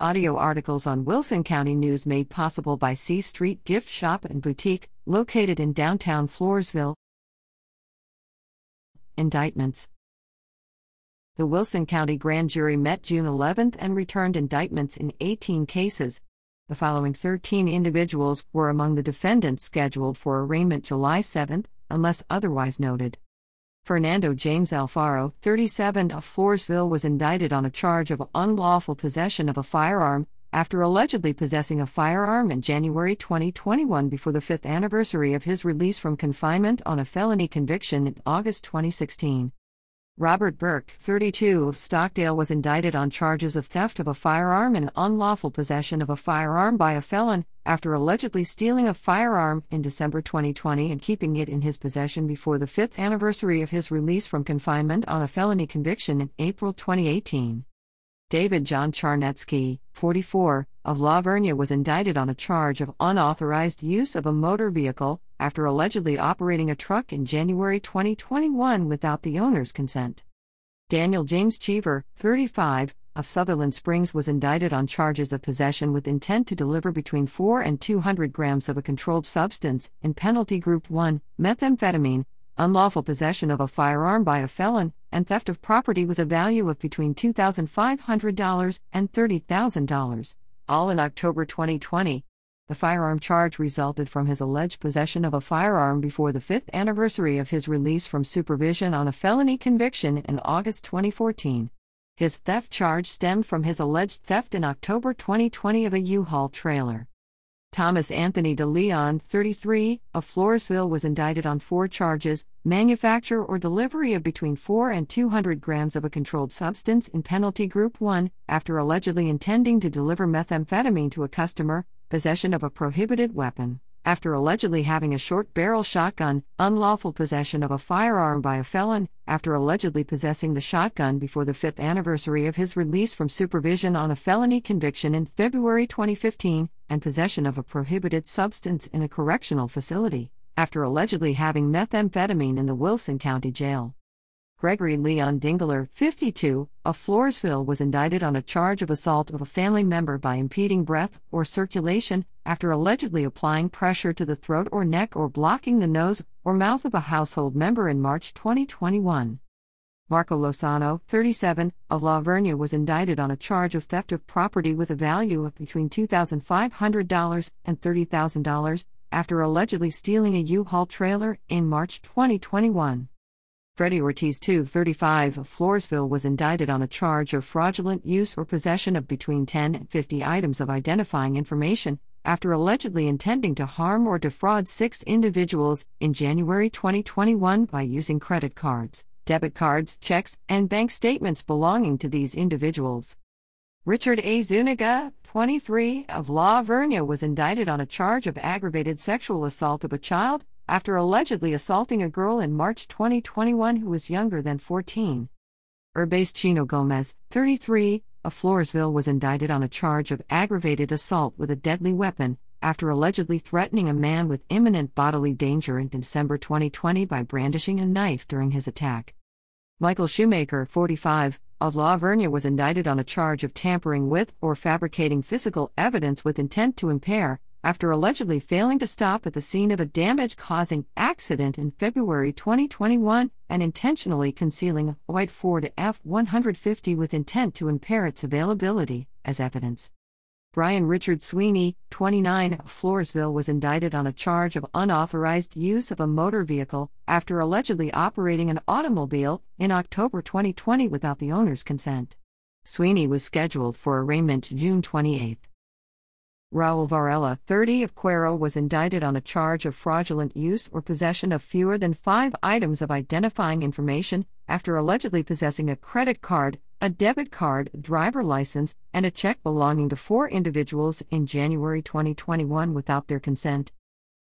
Audio articles on Wilson County News made possible by C Street Gift Shop and Boutique, located in downtown Floresville. Indictments The Wilson County Grand Jury met June 11 and returned indictments in 18 cases. The following 13 individuals were among the defendants scheduled for arraignment July 7, unless otherwise noted. Fernando James Alfaro, 37 of Floresville, was indicted on a charge of unlawful possession of a firearm after allegedly possessing a firearm in January 2021 before the fifth anniversary of his release from confinement on a felony conviction in August 2016. Robert Burke, 32, of Stockdale was indicted on charges of theft of a firearm and unlawful possession of a firearm by a felon after allegedly stealing a firearm in December 2020 and keeping it in his possession before the fifth anniversary of his release from confinement on a felony conviction in April 2018. David John Charnetsky, 44, of La Vernia was indicted on a charge of unauthorized use of a motor vehicle after allegedly operating a truck in January 2021 without the owner's consent. Daniel James Cheever, 35, of Sutherland Springs was indicted on charges of possession with intent to deliver between 4 and 200 grams of a controlled substance in penalty group 1, methamphetamine, unlawful possession of a firearm by a felon, and theft of property with a value of between $2,500 and $30,000, all in October 2020. The firearm charge resulted from his alleged possession of a firearm before the fifth anniversary of his release from supervision on a felony conviction in August 2014. His theft charge stemmed from his alleged theft in October 2020 of a U Haul trailer. Thomas Anthony de Leon, 33, of Floresville was indicted on four charges manufacture or delivery of between 4 and 200 grams of a controlled substance in Penalty Group 1, after allegedly intending to deliver methamphetamine to a customer, possession of a prohibited weapon after allegedly having a short barrel shotgun, unlawful possession of a firearm by a felon, after allegedly possessing the shotgun before the fifth anniversary of his release from supervision on a felony conviction in February 2015, and possession of a prohibited substance in a correctional facility, after allegedly having methamphetamine in the Wilson County Jail. Gregory Leon Dingler, 52, of Floresville was indicted on a charge of assault of a family member by impeding breath or circulation after allegedly applying pressure to the throat or neck or blocking the nose or mouth of a household member in March 2021. Marco Lozano, 37, of La Vernia was indicted on a charge of theft of property with a value of between $2,500 and $30,000 after allegedly stealing a U-Haul trailer in March 2021. Freddie Ortiz, 235 of Floresville, was indicted on a charge of fraudulent use or possession of between 10 and 50 items of identifying information after allegedly intending to harm or defraud six individuals in January 2021 by using credit cards, debit cards, checks, and bank statements belonging to these individuals. Richard A. Zuniga, 23, of La Vernia, was indicted on a charge of aggravated sexual assault of a child after allegedly assaulting a girl in March 2021 who was younger than 14. Urbase Chino Gomez, 33, of Floresville was indicted on a charge of aggravated assault with a deadly weapon after allegedly threatening a man with imminent bodily danger in December 2020 by brandishing a knife during his attack. Michael Shoemaker, 45, of La Vernia was indicted on a charge of tampering with or fabricating physical evidence with intent to impair after allegedly failing to stop at the scene of a damage causing accident in February 2021 and intentionally concealing a white Ford F 150 with intent to impair its availability as evidence. Brian Richard Sweeney, 29, of Floresville, was indicted on a charge of unauthorized use of a motor vehicle after allegedly operating an automobile in October 2020 without the owner's consent. Sweeney was scheduled for arraignment June 28. Raul Varela, 30 of Cuero, was indicted on a charge of fraudulent use or possession of fewer than five items of identifying information after allegedly possessing a credit card, a debit card, driver license, and a check belonging to four individuals in January 2021 without their consent.